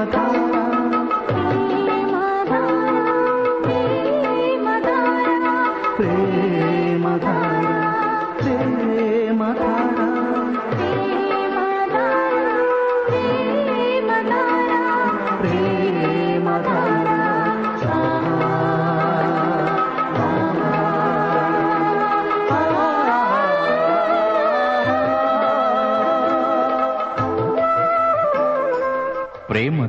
I don't know.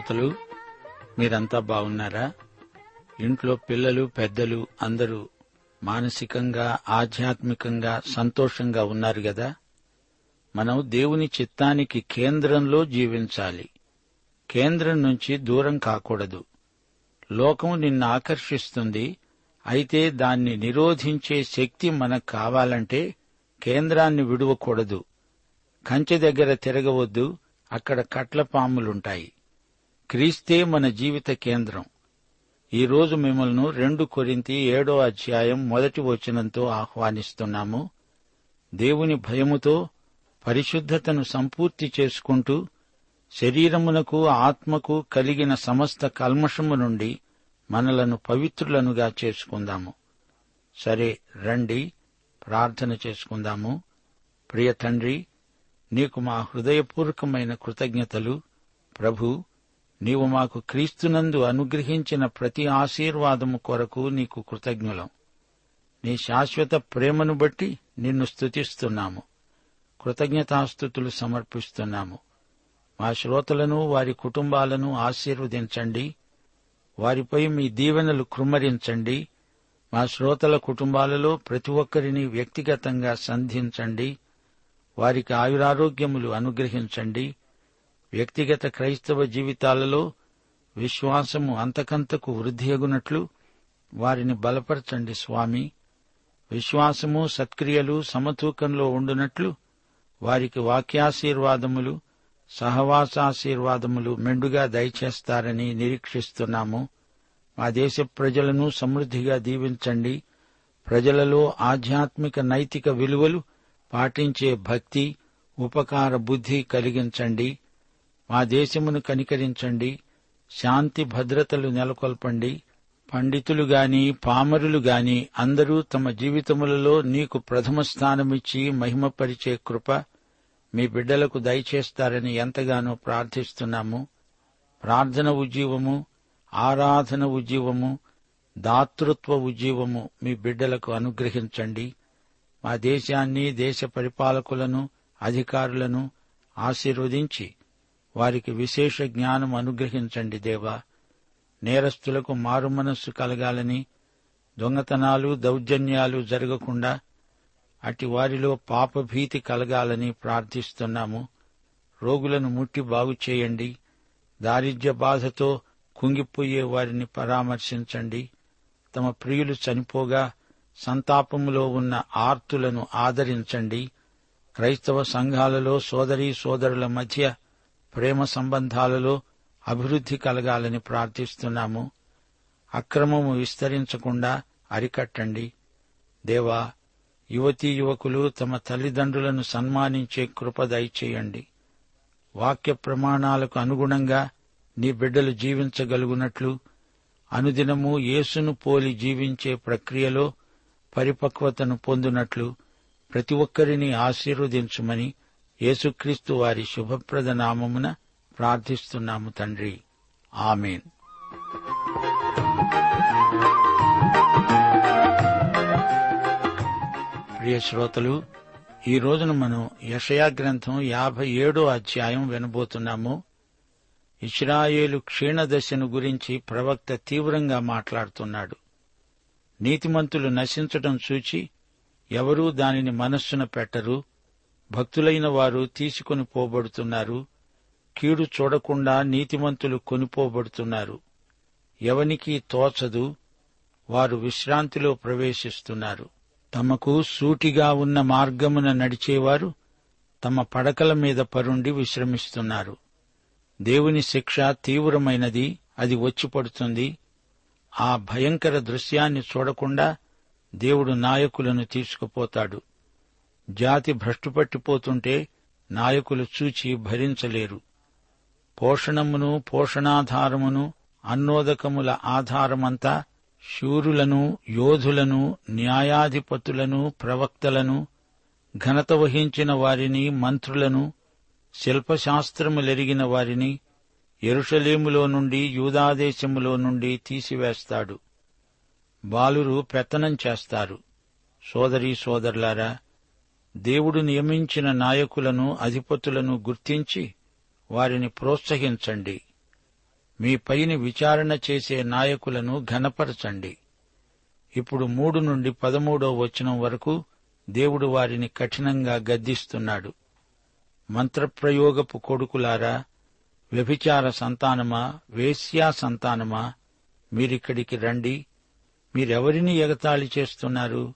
శ్రోతలు మీరంతా బాగున్నారా? ఇంట్లో పిల్లలు పెద్దలు అందరూ మానసికంగా ఆధ్యాత్మికంగా సంతోషంగా ఉన్నారు గదా? మనం దేవుని చిత్తానికి కేంద్రంలో జీవించాలి. కేంద్రం నుంచి దూరం కాకూడదు. లోకం నిన్ను ఆకర్షిస్తుంది. అయితే దాన్ని నిరోధించే శక్తి మనకు కావాలంటే కేంద్రాన్ని విడువకూడదు. కంచె దగ్గర తిరగవద్దు. అక్కడ కట్ల పాములుంటాయి క్రీస్తే మన జీవిత కేంద్రం. ఈరోజు మిమ్మల్ని రెండు కొరింతి ఏడో అధ్యాయం మొదటి వచనంతో ఆహ్వానిస్తున్నాము. దేవుని భయముతో పరిశుద్ధతను సంపూర్తి చేసుకుంటూ శరీరమునకు ఆత్మకు కలిగిన సమస్త కల్మషము నుండి మనలను పవిత్రులనుగా చేసుకుందాము. సరే రండి ప్రార్థన చేసుకుందాము. ప్రియ తండ్రి నీకు మా హృదయపూర్వకమైన కృతజ్ఞతలు. ప్రభు నీవు మాకు క్రీస్తునందు అనుగ్రహించిన ప్రతి ఆశీర్వాదము కొరకు నీకు కృతజ్ఞులం. నీ శాశ్వత ప్రేమను బట్టి నిన్ను స్తుతిస్తున్నాము. కృతజ్ఞతాస్థుతులు సమర్పిస్తున్నాము. మా శ్రోతలను వారి కుటుంబాలను ఆశీర్వదించండి. వారిపై మీ దీవెనలు కృమ్మరించండి మా శ్రోతల కుటుంబాలలో ప్రతి ఒక్కరిని వ్యక్తిగతంగా సంధించండి. వారికి ఆయురారోగ్యములు అనుగ్రహించండి. వ్యక్తిగత క్రైస్తవ జీవితాలలో విశ్వాసము అంతకంతకు వృద్ధియగునట్లు వారిని బలపరచండి స్వామి. విశ్వాసము సత్క్రియలు సమతూకంలో ఉండునట్లు వారికి వాక్యాశీర్వాదములు సహవాసాశీర్వాదములు మెండుగా దయచేస్తారని నిరీక్షిస్తున్నాము. మా దేశ ప్రజలను సమృద్దిగా దీవించండి. ప్రజలలో ఆధ్యాత్మిక నైతిక విలువలు పాటించే భక్తి ఉపకార బుద్ధి కలిగించండి. మా దేశమును కనికరించండి శాంతి భద్రతలు నెలకొల్పండి పండితులు గాని పామరులు గాని అందరూ తమ జీవితములలో నీకు ప్రథమ స్థానమిచ్చి మహిమపరిచే కృప మీ బిడ్డలకు దయచేస్తారని ఎంతగానో ప్రార్థిస్తున్నాము. ప్రార్థన ఉజ్జీవము ఆరాధన ఉజ్జీవము దాతృత్వ ఉజ్జీవము మీ బిడ్డలకు అనుగ్రహించండి. మా దేశాన్ని దేశ పరిపాలకులను అధికారులను ఆశీర్వదించి వారికి విశేష జ్ఞానం అనుగ్రహించండి దేవా. నేరస్తులకు మారుమనస్సు కలగాలని దొంగతనాలు దౌర్జన్యాలు జరగకుండా అటి వారిలో పాపభీతి కలగాలని ప్రార్థిస్తున్నాము. రోగులను ముట్టి బాగు చేయండి. దారిద్ర్య బాధతో కుంగిపోయే వారిని పరామర్శించండి. తమ ప్రియులు చనిపోగా సంతాపములో ఉన్న ఆర్తులను ఆదరించండి. క్రైస్తవ సంఘాలలో సోదరీ సోదరుల మధ్య ప్రేమ సంబంధాలలో అభివృద్ధి కలగాలని ప్రార్థిస్తున్నాము. అక్రమము విస్తరించకుండా అరికట్టండి. దేవా యువతీ యువకులు తమ తల్లిదండ్రులను సన్మానించే కృప దయచేయండి. వాక్య ప్రమాణాలకు అనుగుణంగా నీ బిడ్డలు జీవించగలుగునట్లు అనుదినము యేసును పోలి జీవించే ప్రక్రియలో పరిపక్వతను పొందునట్లు ప్రతి ఒక్కరిని ఆశీర్వదించుమని యేసుక్రీస్తు వారి శుభప్రద నామమున ప్రార్థిస్తున్నాము తండ్రి. ఆమెన్. ప్రియ శ్రోతలు ఈ రోజున మనం యషయా గ్రంథం యాభై ఏడో అధ్యాయం వినబోతున్నాము. ఇస్రాయేలు క్షీణదశను గురించి ప్రవక్త తీవ్రంగా మాట్లాడుతున్నాడు. నీతిమంతులు నశించటం చూచి ఎవరూ దానిని మనస్సున పెట్టరు భక్తులైన వారు తీసుకొని పోబడుతున్నారు. కీడు చూడకుండా నీతిమంతులు కొనిపోబడుతున్నారు. ఎవనికి తోచదు వారు విశ్రాంతిలో ప్రవేశిస్తున్నారు. తమకు సూటిగా ఉన్న మార్గమున నడిచేవారు తమ పడకల మీద పరుండి విశ్రమిస్తున్నారు. దేవుని శిక్ష తీవ్రమైనది అది వచ్చి పడుతుంది. ఆ భయంకర దృశ్యాన్ని చూడకుండా దేవుడు నాయకులను తీసుకుపోతాడు. జాతి భ్రష్టుపట్టిపోతుంటే నాయకులు చూచి భరించలేరు. పోషణమును పోషణాధారమును అన్నోదకముల ఆధారమంతా శూరులను యోధులను న్యాయాధిపతులను ప్రవక్తలను ఘనత వహించిన వారిని మంత్రులను శిల్పశాస్త్రములెరిగిన వారిని ఎరుషలేములో నుండి యూదాదేశములో నుండి తీసివేస్తాడు. బాలురు పెత్తనం చేస్తారు. సోదరీ సోదరులారా దేవుడు నియమించిన నాయకులను అధిపతులను గుర్తించి వారిని ప్రోత్సహించండి. మీ పైని విచారణ చేసే నాయకులను ఘనపరచండి. ఇప్పుడు మూడు నుండి పదమూడో వచనం వరకు దేవుడు వారిని కఠినంగా గద్దిస్తున్నాడు. మంత్రప్రయోగపు కొడుకులారా వ్యభిచార సంతానమా వేశ్యా సంతానమా? మీరిక్కడికి రండి. మీరెవరిని ఎగతాళి చేస్తున్నారు?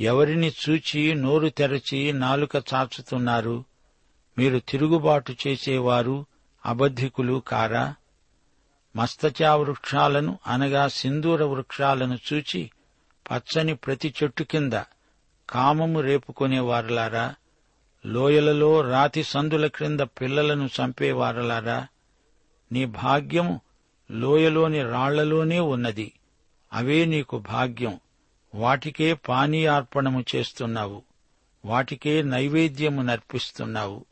ఎవరిని చూచి నోరు తెరచి నాలుక చాచుతున్నారు? మీరు తిరుగుబాటు చేసేవారు అబద్ధికులు కారా? మస్తచా వృక్షాలను అనగా సింధూర వృక్షాలను చూచి పచ్చని ప్రతి చెట్టు కింద కామము రేపుకొనేవారలారా? లోయలలో రాతి సందుల క్రింద పిల్లలను చంపేవారలారా? నీ భాగ్యము లోయలోని రాళ్ళలోనే ఉన్నది. అవే నీకు భాగ్యం. వాటికే పానీయార్పణము చేస్తున్నావు. వాటికే నైవేద్యము నర్పిస్తున్నావు.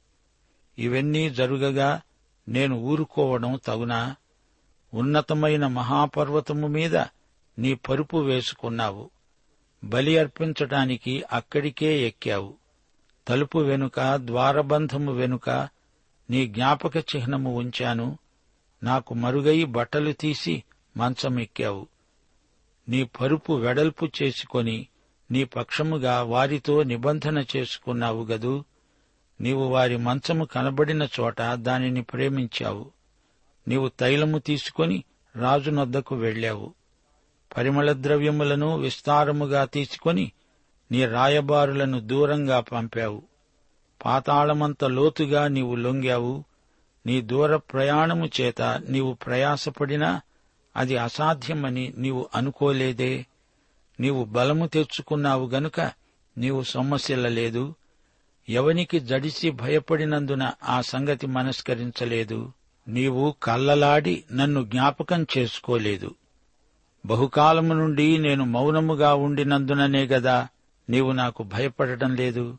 ఇవన్నీ జరుగగా నేను ఊరుకోవడం తగునా? ఉన్నతమైన మహాపర్వతము మీద నీ పరుపు వేసుకున్నావు. బలి అర్పించటానికి అక్కడికే ఎక్కావు. తలుపు వెనుక ద్వారబంధము వెనుక నీ జ్ఞాపక చిహ్నము ఉంచాను. నాకు మరుగై బట్టలు తీసి మంచమెక్కావు. నీ పరుపు వెడల్పు చేసుకొని నీ పక్షముగా వారితో నిబంధన చేసుకున్నావు గదూ. నీవు వారి మంచము కనబడిన చోట దానిని ప్రేమించావు. నీవు తైలము తీసుకొని రాజునొద్దకు వెళ్ళావు. పరిమళ ద్రవ్యములను విస్తారముగా తీసుకొని నీ రాయబారులను దూరంగా పంపావు. పాతాళమంత లోతుగా నీవు లొంగావు. నీ దూర ప్రయాణము చేత నీవు ప్రయాసపడినా అది అసాధ్యమని నీవు అనుకోలేదే. నీవు బలము తెచ్చుకున్నావు గనుక నీవు సొమ్మసిల్లలేదు. ఎవనికి జడిసి భయపడినందున ఆ సంగతి మనస్కరించలేదు. నీవు కల్లలాడి నన్ను జ్ఞాపకం చేసుకోలేదు. బహుకాలము నుండి నేను మౌనముగా ఉండినందుననే గదా నీవు నాకు భయపడటం లేదు.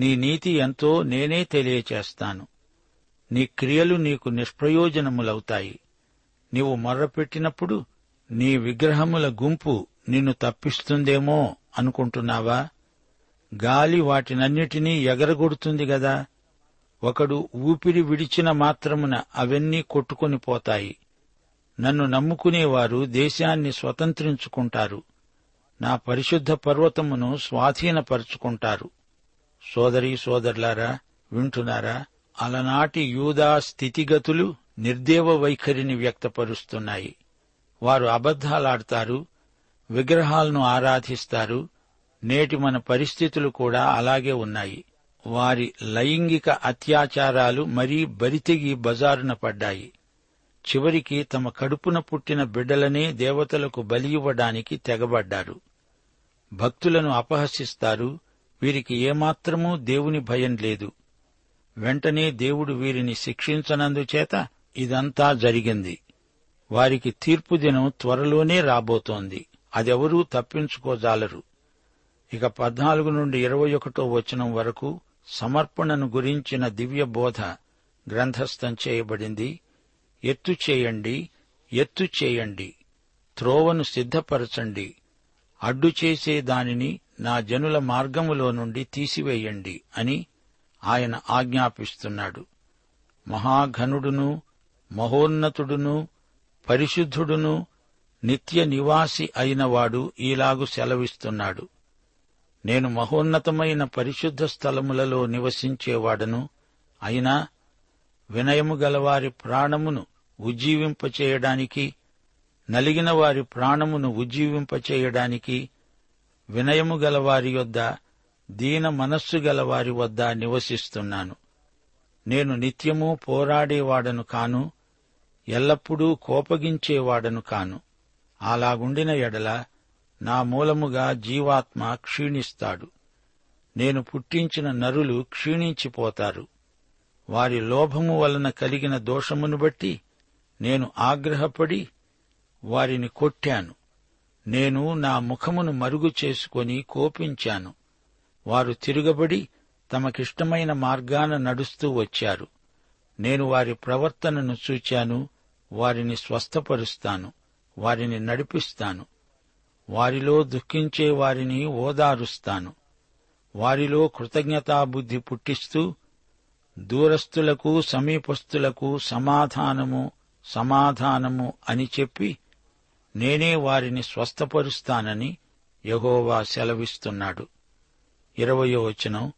నీ నీతి ఎంతో నేనే తెలియచేస్తాను. నీ క్రియలు నీకు నిష్ప్రయోజనములవుతాయి. నీవు మొర్రపెట్టినప్పుడు నీ విగ్రహముల గుంపు నిన్ను తప్పిస్తుందేమో అనుకుంటున్నావా? గాలి వాటినన్నిటినీ ఎగరగొడుతుంది గదా. ఒకడు ఊపిరి విడిచిన మాత్రమున అవన్నీ కొట్టుకొని పోతాయి. నన్ను నమ్ముకునేవారు దేశాన్ని స్వతంత్రించుకుంటారు. నా పరిశుద్ధ పర్వతమును స్వాధీనపరుచుకుంటారు. సోదరీ సోదరులారా వింటున్నారా? అలనాటి యూదా స్థితిగతులు నిర్దేవ వైఖరిని వ్యక్తపరుస్తున్నాయి. వారు అబద్ధాలాడతారు విగ్రహాలను ఆరాధిస్తారు నేటి మన పరిస్థితులు కూడా అలాగే ఉన్నాయి. వారి లైంగిక అత్యాచారాలు మరీ బరితెగి బజారున పడ్డాయి. చివరికి తమ కడుపున పుట్టిన బిడ్డలనే దేవతలకు బలి ఇవ్వడానికి తెగబడ్డారు. భక్తులను అపహసిస్తారు వీరికి ఏమాత్రమూ దేవుని భయం లేదు. వెంటనే దేవుడు వీరిని శిక్షించనందుచేత ఇదంతా జరిగింది. వారికి తీర్పు దినం త్వరలోనే రాబోతోంది. అదెవరూ తప్పించుకోజాలరు. ఇక పద్నాలుగు నుండి ఇరవై ఒకటో వచనం వరకు సమర్పణను గురించిన దివ్య బోధ గ్రంథస్థం చేయబడింది. ఎత్తు చేయండి ఎత్తు చేయండి. త్రోవను సిద్ధపరచండి. అడ్డు చేసే దానిని నా జనుల మార్గములో నుండి తీసివేయండి అని ఆయన ఆజ్ఞాపిస్తున్నాడు. మహాఘనుడును మహోన్నతుడును పరిశుద్ధుడును నిత్య నివాసి అయినవాడు ఈలాగు సెలవిస్తున్నాడు. నేను మహోన్నతమైన పరిశుద్ధ స్థలములలో నివసించేవాడను అయినా వినయము గలవారి ప్రాణమును ఉజ్జీవింపచేయడానికి నలిగిన వారి ప్రాణమును ఉజ్జీవింపచేయడానికి వినయము గలవారి యొద్ద దీన మనస్సు గలవారి వద్ద నివసిస్తున్నాను. నేను నిత్యము పోరాడేవాడను కాను ఎల్లప్పుడూ కోపగించేవాడను కాను. అలాగుండిన ఎడల నా మూలముగా జీవాత్మ క్షీణిస్తాడు. నేను పుట్టించిన నరులు క్షీణించిపోతారు. వారి లోభము వలన కలిగిన దోషమును బట్టి నేను ఆగ్రహపడి వారిని కొట్టాను. నేను నా ముఖమును మరుగు చేసుకొని కోపించాను. వారు తిరుగబడి తమకిష్టమైన మార్గాన నడుస్తూ వచ్చారు. నేను వారి ప్రవర్తనను చూచాను వారిని స్వస్థపరుస్తాను వారిని నడిపిస్తాను. వారిలో దుఃఖించే వారిని ఓదారుస్తాను. వారిలో కృతజ్ఞతాబుద్ధి పుట్టిస్తూ దూరస్థులకు సమీపస్థులకు సమాధానము సమాధానము అని చెప్పి నేనే వారిని స్వస్థపరుస్తానని యహోవా సెలవిస్తున్నాడు. ఇరవయో వచనం.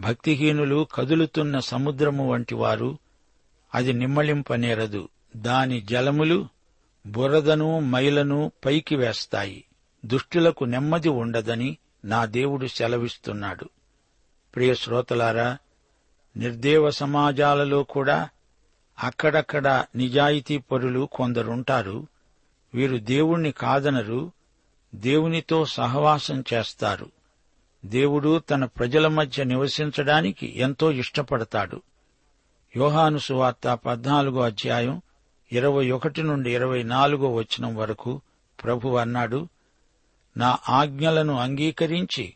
భక్తిహీనులు కదులుతున్న సముద్రము వంటి వారు అది నిమ్మళింపనేరదు దాని జలములు బురదను మైలను పైకి వేస్తాయి. దుష్టులకు నెమ్మది ఉండదని నా దేవుడు సెలవిస్తున్నాడు. ప్రియ శ్రోతలారా నిర్దేవ సమాజాలలో కూడా అక్కడక్కడ నిజాయితీ పరులు కొందరుంటారు. వీరు దేవుణ్ణి కాదనరు దేవునితో సహవాసం చేస్తారు. దేవుడు తన ప్రజల మధ్య నివసించడానికి ఎంతో ఇష్టపడతాడు. యోహాను సువార్త పద్నాలుగో అధ్యాయం ఇరవై ఒకటి నుండి ఇరవై నాలుగో వచనం వరకు ప్రభు అన్నాడు నా ఆజ్ఞలను అంగీకరించి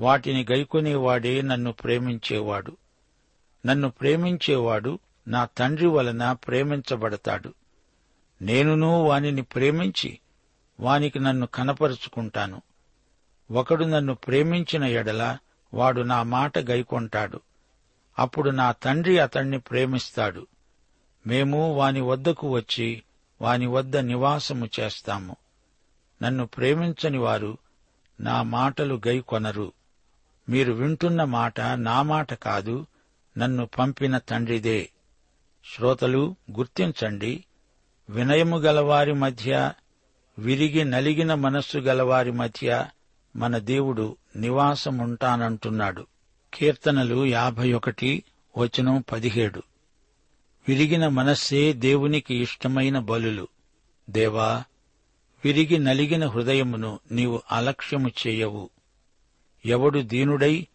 వాటిని గైకొనేవాడే నన్ను ప్రేమించేవాడు. నన్ను ప్రేమించేవాడు నా తండ్రి వలన ప్రేమించబడతాడు. నేనును వానిని ప్రేమించి వానికి నన్ను కనపరుచుకుంటాను. ఒకడు నన్ను ప్రేమించిన ఎడల వాడు నా మాట గైకొంటాడు. అప్పుడు నా తండ్రి అతణ్ణి ప్రేమిస్తాడు. మేము వాని వద్దకు వచ్చి వాని వద్ద నివాసము చేస్తాము. నన్ను ప్రేమించని వారు నా మాటలు గైకొనరు మీరు వింటున్న మాట నా మాట కాదు నన్ను పంపిన తండ్రిదే. శ్రోతలు గుర్తించండి వినయము గలవారి మధ్య విరిగి నలిగిన మనస్సు గలవారి మధ్య మన దేవుడు నివాసముంటానంటున్నాడు. కీర్తనలు యాభై ఒకటి వచనం పదిహేడు. విరిగిన మనస్సే దేవునికి ఇష్టమైన బలులు. దేవా విరిగి నలిగిన హృదయమును నీవు అలక్ష్యము చేయవు. ఎవడు దీనుడై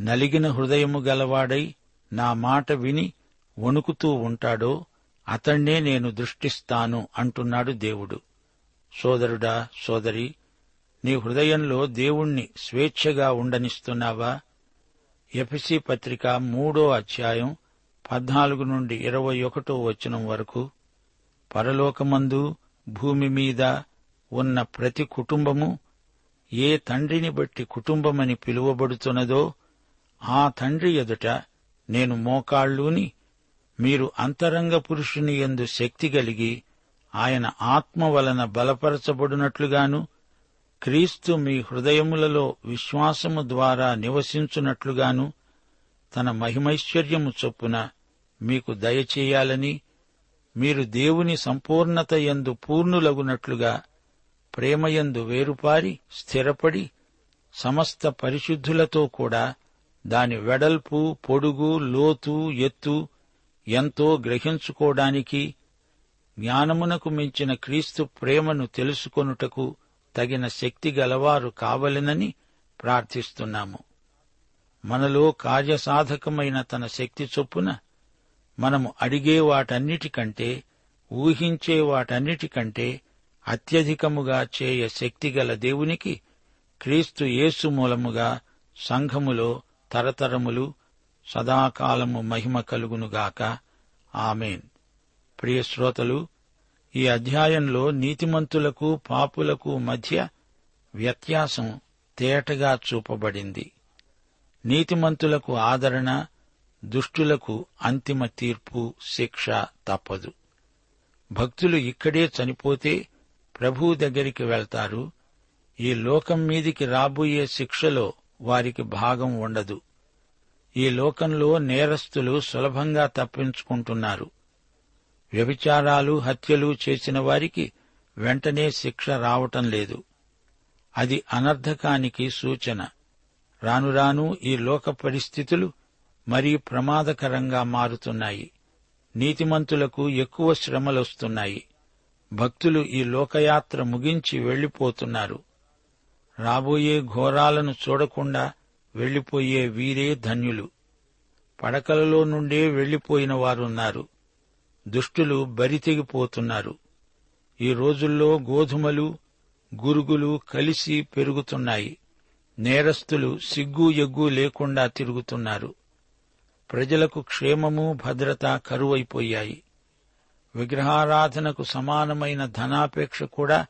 నలిగిన హృదయము గలవాడై నా మాట విని వణుకుతూ ఉంటాడో అతణ్ణే నేను దృష్టిస్తాను అంటున్నాడు దేవుడు. సోదరుడా సోదరి నీ హృదయంలో దేవుణ్ణి స్వేచ్ఛగా ఉండనిస్తున్నావా? ఎఫ్సి పత్రిక మూడో అధ్యాయం పద్నాలుగు నుండి ఇరవై ఒకటో వచనం వరకు పరలోకమందు భూమి మీద ఉన్న ప్రతి కుటుంబము ఏ తండ్రిని బట్టి కుటుంబమని పిలువబడుతున్నదో ఆ తండ్రి ఎదుట నేను మోకాళ్ళూని మీరు అంతరంగ పురుషుని ఎందు శక్తి కలిగి ఆయన ఆత్మ వలన బలపరచబడినట్లుగాను క్రీస్తు మీ హృదయములలో విశ్వాసము ద్వారా నివసించున్నట్లుగాను తన మహిమైశ్వర్యము చొప్పున మీకు దయచేయాలని మీరు దేవుని సంపూర్ణత యందు పూర్ణులగునట్లుగా ప్రేమయందు వేరుపారి స్థిరపడి సమస్త పరిశుద్ధులతో కూడా దాని వెడల్పు పొడుగు లోతు ఎత్తు ఎంతో గ్రహించుకోవడానికి జ్ఞానమునకు మించిన క్రీస్తు ప్రేమను తెలుసుకొనుటకు తగిన శక్తి గలవారు కావలెనని ప్రార్థిస్తున్నాము. మనలో కార్యసాధకమైన తన శక్తి చొప్పున మనము అడిగే వాటన్నిటికంటే ఊహించే వాటన్నిటికంటే అత్యధికముగా చేయ శక్తిగల దేవునికి క్రీస్తు యేసు మూలముగా సంఘములో తరతరములు సదాకాలము మహిమ కలుగునుగాక. ఆమెన్. ప్రియ శ్రోతలు ఈ అధ్యాయంలో నీతిమంతులకు పాపులకు మధ్య వ్యత్యాసం తేటగా చూపబడింది. నీతిమంతులకు ఆదరణ దుష్టులకు అంతిమ తీర్పు శిక్ష తప్పదు. భక్తులు ఇక్కడే చనిపోతే ప్రభువు దగ్గరికి వెళ్తారు. ఈ లోకం మీదికి రాబోయే శిక్షలో వారికి భాగం ఉండదు. ఈ లోకంలో నేరస్తులు సులభంగా తప్పించుకుంటున్నారు. వ్యభిచారాలు హత్యలు చేసిన వారికి వెంటనే శిక్ష రావటం లేదు. అది అనర్ధకానికి సూచన. రానురాను ఈ లోక పరిస్థితులు మరీ ప్రమాదకరంగా మారుతున్నాయి. నీతిమంతులకు ఎక్కువ శ్రమలొస్తున్నాయి. భక్తులు ఈ లోకయాత్ర ముగించి వెళ్ళిపోతున్నారు రాబోయే ఘోరాలను చూడకుండా వెళ్ళిపోయే వీరే ధన్యులు. పడకలలో నుండే వెళ్ళిపోయిన వారున్నారు. దుష్టులు బరితెగిపోతున్నారు. ఈ రోజుల్లో గోధుమలు గురుగులు కలిసి పెరుగుతున్నాయి. నేరస్తులు సిగ్గు ఎగ్గు లేకుండా తిరుగుతున్నారు. ప్రజలకు క్షేమము భద్రత కరువైపోయాయి. విగ్రహారాధనకు సమానమైన ధనాపేక్ష కూడా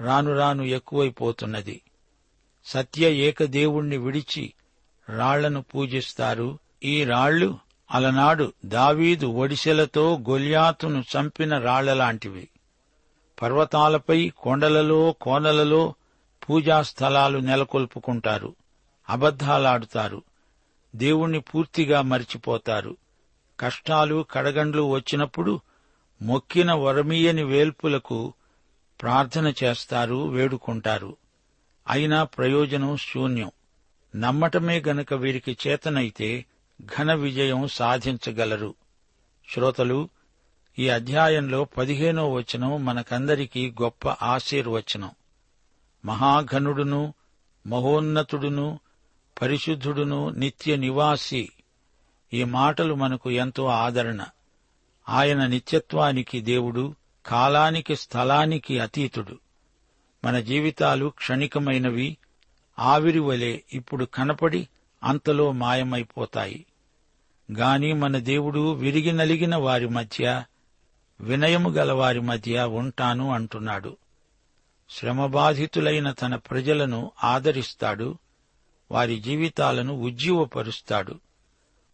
రాను రాను ఎక్కువైపోతున్నది. సత్య ఏకదేవుణ్ణి విడిచి రాళ్ళను పూజిస్తారు. ఈ రాళ్ళు అలనాడు దావీదు ఒడిశెలతో గొల్యాతును చంపిన రాళ్ళలాంటివి. పర్వతాలపై కొండలలో కోనలలో పూజాస్థలాలు నెలకొల్పుకుంటారు. అబద్ధాలాడుతారు. దేవుణ్ణి పూర్తిగా మరిచిపోతారు. కష్టాలు కడగండ్లు వచ్చినప్పుడు మొక్కిన వరమీయని వేల్పులకు ప్రార్థన చేస్తారు వేడుకుంటారు. అయినా ప్రయోజనం శూన్యం. నమ్మటమే గనక వీరికి చేతనైతే ఘన విజయం సాధించగలరు. శ్రోతలు ఈ అధ్యాయంలో పదిహేనో వచనం మనకందరికీ గొప్ప ఆశీర్వచనం. మహాఘనుడును మహోన్నతుడును పరిశుద్ధుడును నిత్య నివాసి. ఈ మాటలు మనకు ఎంతో ఆదరణ. ఆయన నిత్యత్వానికి దేవుడు కాలానికి స్థలానికి అతీతుడు. మన జీవితాలు క్షణికమైనవి ఆవిరి వలె ఇప్పుడు కనపడి అంతలో మాయమైపోతాయి. గాని మన దేవుడు విరిగి నలిగిన వారి మధ్య వినయము గల వారి మధ్య ఉంటాను అంటున్నాడు. శ్రమబాధితులైన తన ప్రజలను ఆదరిస్తాడు. వారి జీవితాలను ఉజ్జీవపరుస్తాడు.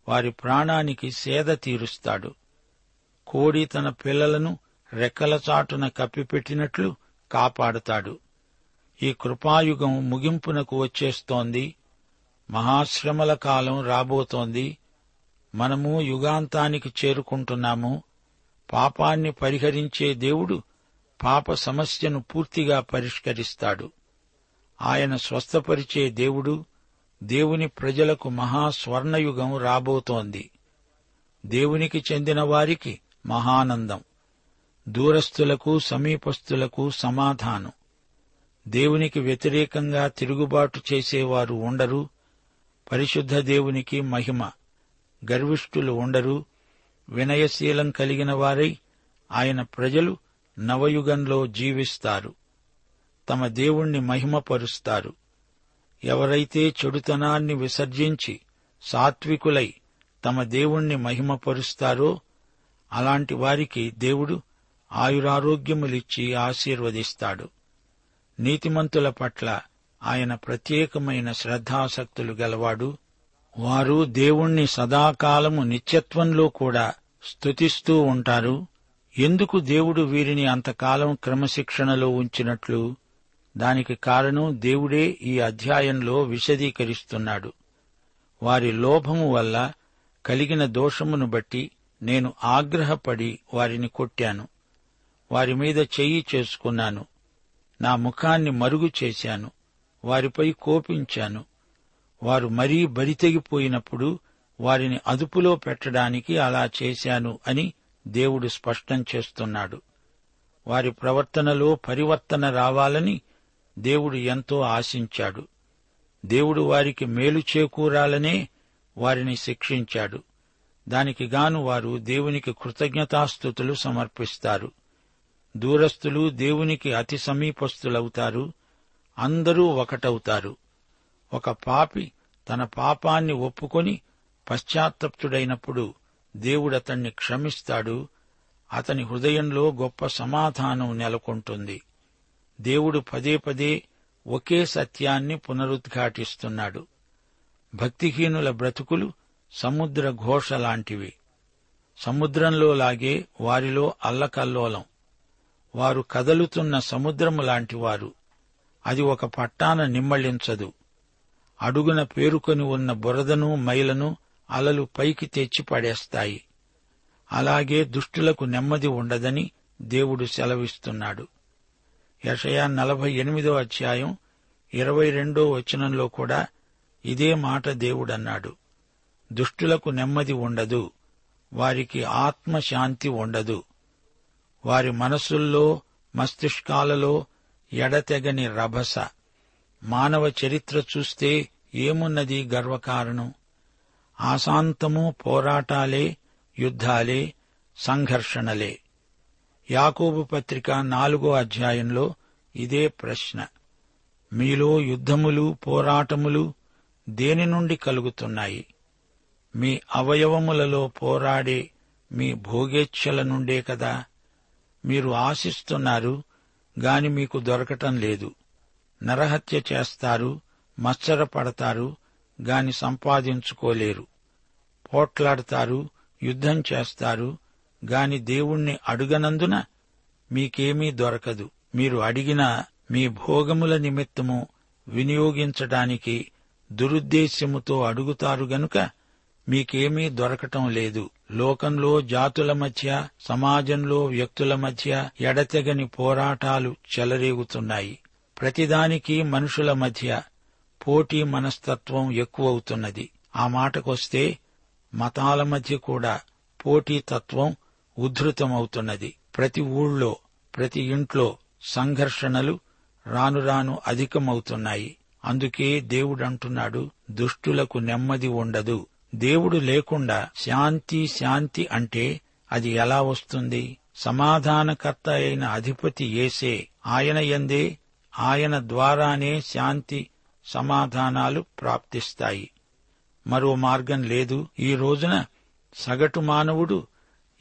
వారి ప్రాణానికి సేద తీరుస్తాడు. కోడి తన పిల్లలను రెక్కల చాటున కప్పిపెట్టినట్లు కాపాడుతాడు. ఈ కృపాయుగం ముగింపునకు వచ్చేస్తోంది. మహాశ్రమల కాలం రాబోతోంది. మనము యుగాంతానికి చేరుకుంటున్నాము. పాపాన్ని పరిహరించే దేవుడు పాప సమస్యను పూర్తిగా పరిష్కరిస్తాడు. ఆయన స్వస్థపరిచే దేవుడు దేవుని ప్రజలకు మహాస్వర్ణయుగం రాబోతోంది. దేవునికి చెందిన వారికి మహానందం. దూరస్థులకు సమీపస్థులకు సమాధానం. దేవునికి వ్యతిరేకంగా తిరుగుబాటు చేసేవారు ఉండరు. పరిశుద్ధ దేవునికి మహిమ. గర్విష్ఠులు ఉండరు. వినయశీలం కలిగిన వారై ఆయన ప్రజలు నవయుగంలో జీవిస్తారు. తమ దేవుణ్ణి మహిమపరుస్తారు. ఎవరైతే చెడుతనాన్ని విసర్జించి సాత్వికులై తమ దేవుణ్ణి మహిమపరుస్తారో అలాంటి వారికి దేవుడు ఆయురారోగ్యములిచ్చి ఆశీర్వదిస్తాడు. నీతిమంతుల పట్ల ఆయన ప్రత్యేకమైన శ్రద్ధాసక్తులు గలవాడు. వారు దేవుణ్ణి సదాకాలము నిత్యత్వంలో కూడా స్తుతిస్తూ ఉంటారు. ఎందుకు దేవుడు వీరిని అంతకాలం క్రమశిక్షణలో ఉంచినట్లు? దానికి కారణం దేవుడే ఈ అధ్యాయంలో విశదీకరిస్తున్నాడు. వారి లోభము వల్ల కలిగిన దోషమును బట్టి నేను ఆగ్రహపడి వారిని కొట్టాను. వారి మీద చెయ్యి చేసుకున్నాను. నా ముఖాన్ని మరుగు చేశాను. వారిపై కోపించాను. వారు మరీ బరితెగిపోయినప్పుడు వారిని అదుపులో పెట్టడానికి అలా చేశాను అని దేవుడు స్పష్టం చేస్తున్నాడు. వారి ప్రవర్తనలో పరివర్తన రావాలని దేవుడు ఎంతో ఆశించాడు. దేవుడు వారికి మేలు చేకూరాలనే వారిని శిక్షించాడు. దానికి గాను వారు దేవునికి కృతజ్ఞతాస్థుతులు సమర్పిస్తారు. దూరస్థులు దేవునికి అతి సమీపస్థులవుతారు. అందరూ ఒకటవుతారు. ఒక పాపి తన పాపాన్ని ఒప్పుకొని పశ్చాత్తప్తుడైనప్పుడు దేవుడతణ్ణి క్షమిస్తాడు అతని హృదయంలో గొప్ప సమాధానం నెలకొంటుంది. దేవుడు పదే పదే ఒకే సత్యాన్ని పునరుద్ఘాటిస్తున్నాడు. భక్తిహీనుల బ్రతుకులు సముద్ర ఘోష లాంటివి. సముద్రంలో లాగే వారిలో అల్లకల్లోలం. వారు కదలుతున్న సముద్రము లాంటివారు అది ఒక పట్టాన నిమ్మళించదు. అడుగున పేరుకొని ఉన్న బురదను మైలను అలలు పైకి తెచ్చి పడేస్తాయి. అలాగే దుష్టులకు నెమ్మది ఉండదని దేవుడు సెలవిస్తున్నాడు. యషయా నలభై ఎనిమిదో అధ్యాయం ఇరవై రెండో వచనంలో కూడా ఇదే మాట దేవుడన్నాడు. దుష్టులకు నెమ్మది ఉండదు. వారికి ఆత్మశాంతి ఉండదు. వారి మనసుల్లో మస్తిష్కాలలో ఎడతెగని రభస. మానవ చరిత్ర చూస్తే ఏమున్నది గర్వకారణం? ఆశాంతము పోరాటాలే యుద్ధాలే సంఘర్షణలే. యాకోబు పత్రిక నాలుగో అధ్యాయంలో ఇదే ప్రశ్న. మీలో యుద్ధములు పోరాటములు దేని నుండి కలుగుతున్నాయి? మీ అవయవములలో పోరాడే మీ భోగేచ్ఛల నుండే కదా? మీరు ఆశిస్తున్నారు గాని మీకు దొరకటం లేదు. నరహత్య చేస్తారు మత్సరపడతారు గాని సంపాదించుకోలేరు. పోట్లాడతారు యుద్ధం చేస్తారు గాని దేవుణ్ణి అడుగనందున మీకేమీ దొరకదు. మీరు అడిగిన మీ భోగముల నిమిత్తము వినియోగించడానికి దురుద్దేశ్యముతో అడుగుతారు గనుక మీకేమీ దొరకటం లేదు. లోకంలో జాతుల మధ్య సమాజంలో వ్యక్తుల మధ్య ఎడతెగని పోరాటాలు చెలరేగుతున్నాయి. ప్రతిదానికి మనుషుల మధ్య పోటీ మనస్తత్వం ఎక్కువవుతున్నది. ఆ మాటకొస్తే మతాల మధ్య కూడా పోటీతత్వం ఉద్ధృతమవుతున్నది ప్రతి ఊళ్ళో ప్రతి ఇంట్లో సంఘర్షణలు రాను రాను అధికమవుతున్నాయి. అందుకే దేవుడంటున్నాడు దుష్టులకు నెమ్మది ఉండదు. దేవుడు లేకుండా శాంతి శాంతి అంటే అది ఎలా వస్తుంది? సమాధానకర్త అయిన అధిపతి ఏసే ఆయన ఎందే ఆయన ద్వారానే శాంతి సమాధానాలు ప్రాప్తిస్తాయి. మరో మార్గం లేదు. ఈ రోజున సగటు మానవుడు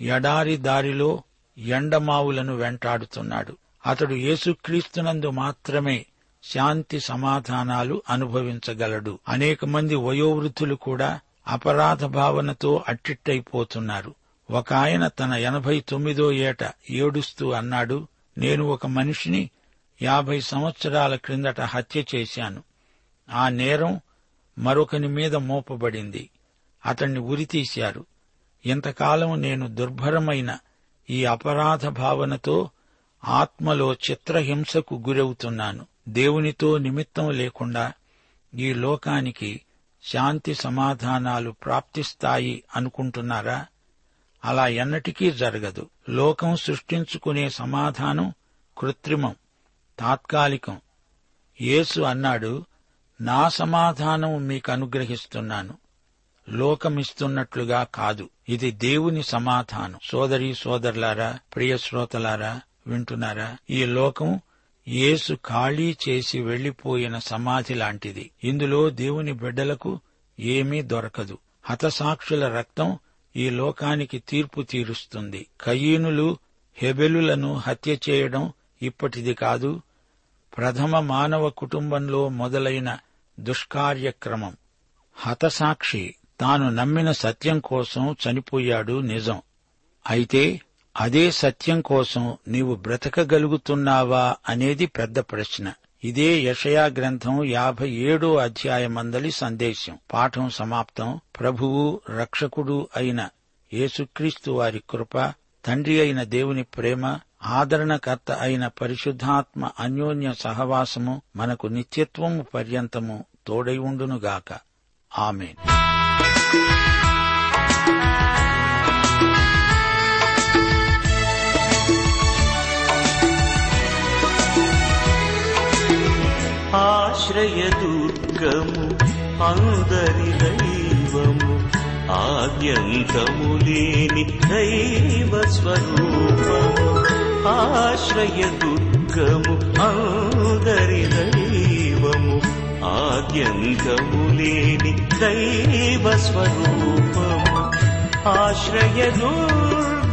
ఎడారి దారిలో ఎండమావులను వెంటాడుతున్నాడు. అతడు యేసుక్రీస్తునందు మాత్రమే శాంతి సమాధానాలు అనుభవించగలడు. అనేక మంది వయోవృద్ధులు కూడా అపరాధ భావనతో అట్టిట్టయిపోతున్నారు. ఒక ఆయన తన ఎనభై తొమ్మిదో ఏట ఏడుస్తూ అన్నాడు నేను ఒక మనిషిని యాభై సంవత్సరాల క్రిందట హత్య చేశాను. ఆ నేరం మరొకని మీద మోపబడింది. అతణ్ణి ఉరితీశారు. ఇంతకాలం నేను దుర్భరమైన ఈ అపరాధ భావనతో ఆత్మలో చిత్రహింసకు గురవుతున్నాను. దేవునితో నిమిత్తం లేకుండా ఈ లోకానికి శాంతి సమాధానాలు ప్రాప్తిస్తాయి అనుకుంటున్నారా? అలా ఎన్నటికీ జరగదు. లోకం సృష్టించుకునే సమాధానం కృత్రిమం. తాత్కాలికం. యేసు అన్నాడు నా సమాధానం మీకు అనుగ్రహిస్తున్నాను లోకమిస్తున్నట్లుగా కాదు. ఇది దేవుని సమాధానం. సోదరి సోదరులారా ప్రియ శ్రోతలారా వింటున్నారా? ఈ లోకం యేసు ఖాళీ చేసి వెళ్ళిపోయిన సమాధి లాంటిది. ఇందులో దేవుని బిడ్డలకు ఏమీ దొరకదు. హతసాక్షుల రక్తం ఈ లోకానికి తీర్పు తీరుస్తుంది. కయీనులు హెబెలులను హత్య చేయడం ఇప్పటిది కాదు ప్రథమ మానవ కుటుంబంలో మొదలైన దుష్కార్యక్రమం. హతసాక్షి తాను నమ్మిన సత్యం కోసం చనిపోయాడు నిజం. అయితే అదే సత్యం కోసం నీవు బ్రతకగలుగుతున్నావా అనేది పెద్ద ప్రశ్న. ఇదే యషయా గ్రంథం యాభై ఏడో అధ్యాయమందలి సందేశం. పాఠం సమాప్తం. ప్రభువు రక్షకుడు అయిన యేసుక్రీస్తు వారి కృప తండ్రి అయిన దేవుని ప్రేమ ఆదరణకర్త అయిన పరిశుద్ధాత్మ అన్యోన్య సహవాసము మనకు నిత్యత్వము పర్యంతము తోడై ఉండునుగాక. ఆమెన్. ఆశ్రయదుర్గము అందరి దైవము ఆద్యంతము లేని దైవ స్వరూపము. ఆశ్రయ దుర్గము అందరి దైవము ఆద్యంతము లేని దైవ స్వరూపము. ఆశ్రయ దుర్గ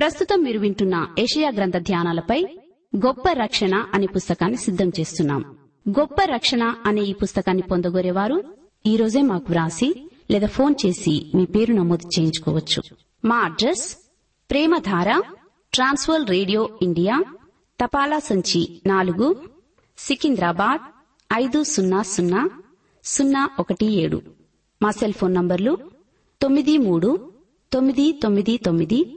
ప్రస్తుతం మీరు వింటున్న ఏషియా గ్రంథ ధ్యానాలపై గొప్ప రక్షణ అనే పుస్తకాన్ని సిద్ధం చేస్తున్నాం. గొప్ప రక్షణ అనే ఈ పుస్తకాన్ని పొందగోరేవారు ఈ రోజే మాకు వ్రాసి లేదా ఫోన్ చేసి మీ పేరు నమోదు చేయించుకోవచ్చు. మా address Premadhara Trans World radio India తపాలా సంచి నాలుగు సికింద్రాబాద్ ఐదు సున్నా సున్నా సున్నా ఒకటి ఏడు. మా సెల్ ఫోన్ నంబర్లు తొమ్మిది మూడు తొమ్మిది తొమ్మిది తొమ్మిది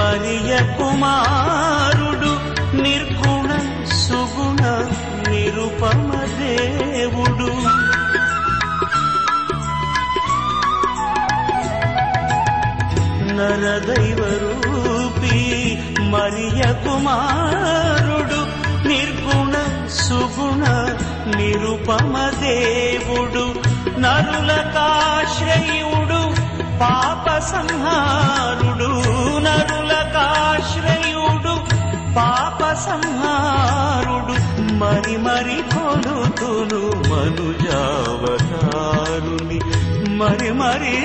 మరియ కుమారుడు నిర్గుణ సుగుణ నిరుపమ దేవుడు. నరదైవరూపి మరియ కుమారుడు నిర్గుణ సుగుణ నిరుపమ దేవుడు. నరులకాశ్రయుడు పాప సంహారుడు ఆశ్రయుడు పాప సంహారుడు మరి మరి కొలుతును మనుజావతారుని. మరి మరి